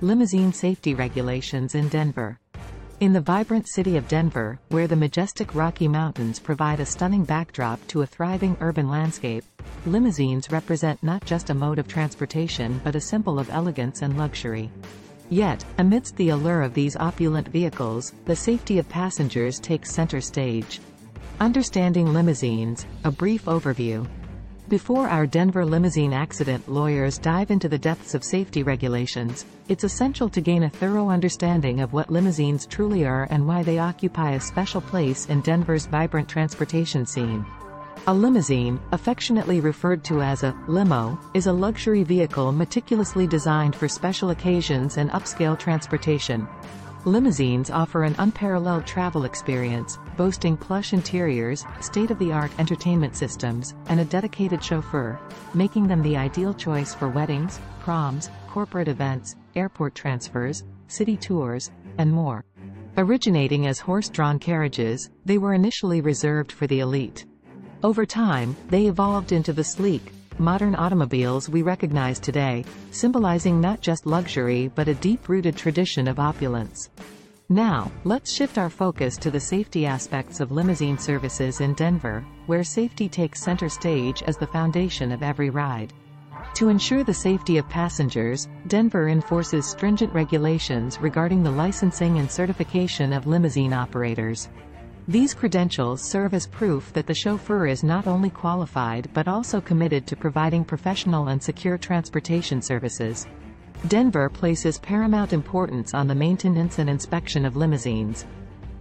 Limousine safety regulations in Denver. In the vibrant city of Denver, where the majestic Rocky Mountains provide a stunning backdrop to a thriving urban landscape, limousines represent not just a mode of transportation but a symbol of elegance and luxury. Yet, amidst the allure of these opulent vehicles, the safety of passengers takes center stage. Understanding limousines, a brief overview. Before our Denver limousine accident lawyers dive into the depths of safety regulations, it's essential to gain a thorough understanding of what limousines truly are and why they occupy a special place in Denver's vibrant transportation scene. A limousine, affectionately referred to as a limo, is a luxury vehicle meticulously designed for special occasions and upscale transportation. Limousines offer an unparalleled travel experience, boasting plush interiors, state-of-the-art entertainment systems, and a dedicated chauffeur, making them the ideal choice for weddings, proms, corporate events, airport transfers, city tours, and more. Originating as horse-drawn carriages, they were initially reserved for the elite. Over time, they evolved into the sleek, modern automobiles we recognize today, symbolizing not just luxury but a deep-rooted tradition of opulence. Now, let's shift our focus to the safety aspects of limousine services in Denver, where safety takes center stage as the foundation of every ride. To ensure the safety of passengers, Denver enforces stringent regulations regarding the licensing and certification of limousine operators. These credentials serve as proof that the chauffeur is not only qualified but also committed to providing professional and secure transportation services. Denver places paramount importance on the maintenance and inspection of limousines.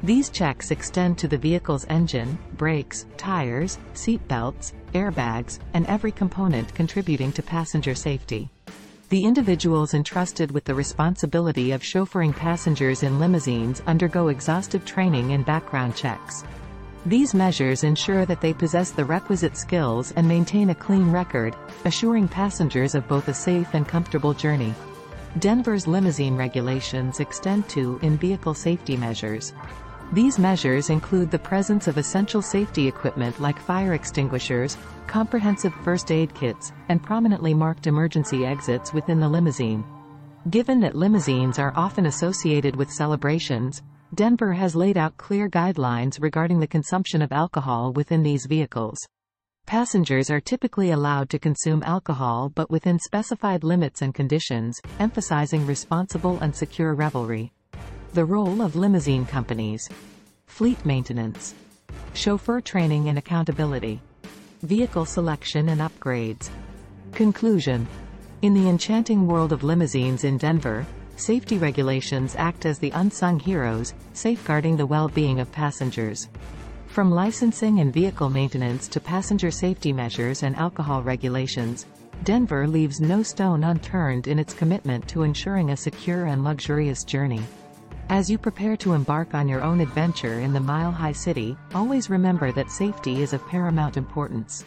These checks extend to the vehicle's engine, brakes, tires, seat belts, airbags, and every component contributing to passenger safety. The individuals entrusted with the responsibility of chauffeuring passengers in limousines undergo exhaustive training and background checks. These measures ensure that they possess the requisite skills and maintain a clean record, assuring passengers of both a safe and comfortable journey. Denver's limousine regulations extend to in-vehicle safety measures. These measures include the presence of essential safety equipment like fire extinguishers, comprehensive first aid kits, and prominently marked emergency exits within the limousine. Given that limousines are often associated with celebrations, Denver has laid out clear guidelines regarding the consumption of alcohol within these vehicles. Passengers are typically allowed to consume alcohol but within specified limits and conditions, emphasizing responsible and secure revelry. The role of limousine companies. Fleet maintenance. Chauffeur training and accountability. Vehicle selection and upgrades. Conclusion. In the enchanting world of limousines in Denver, safety regulations act as the unsung heroes, safeguarding the well-being of passengers. From licensing and vehicle maintenance to passenger safety measures and alcohol regulations, Denver leaves no stone unturned in its commitment to ensuring a secure and luxurious journey. As you prepare to embark on your own adventure in the Mile High City, always remember that safety is of paramount importance.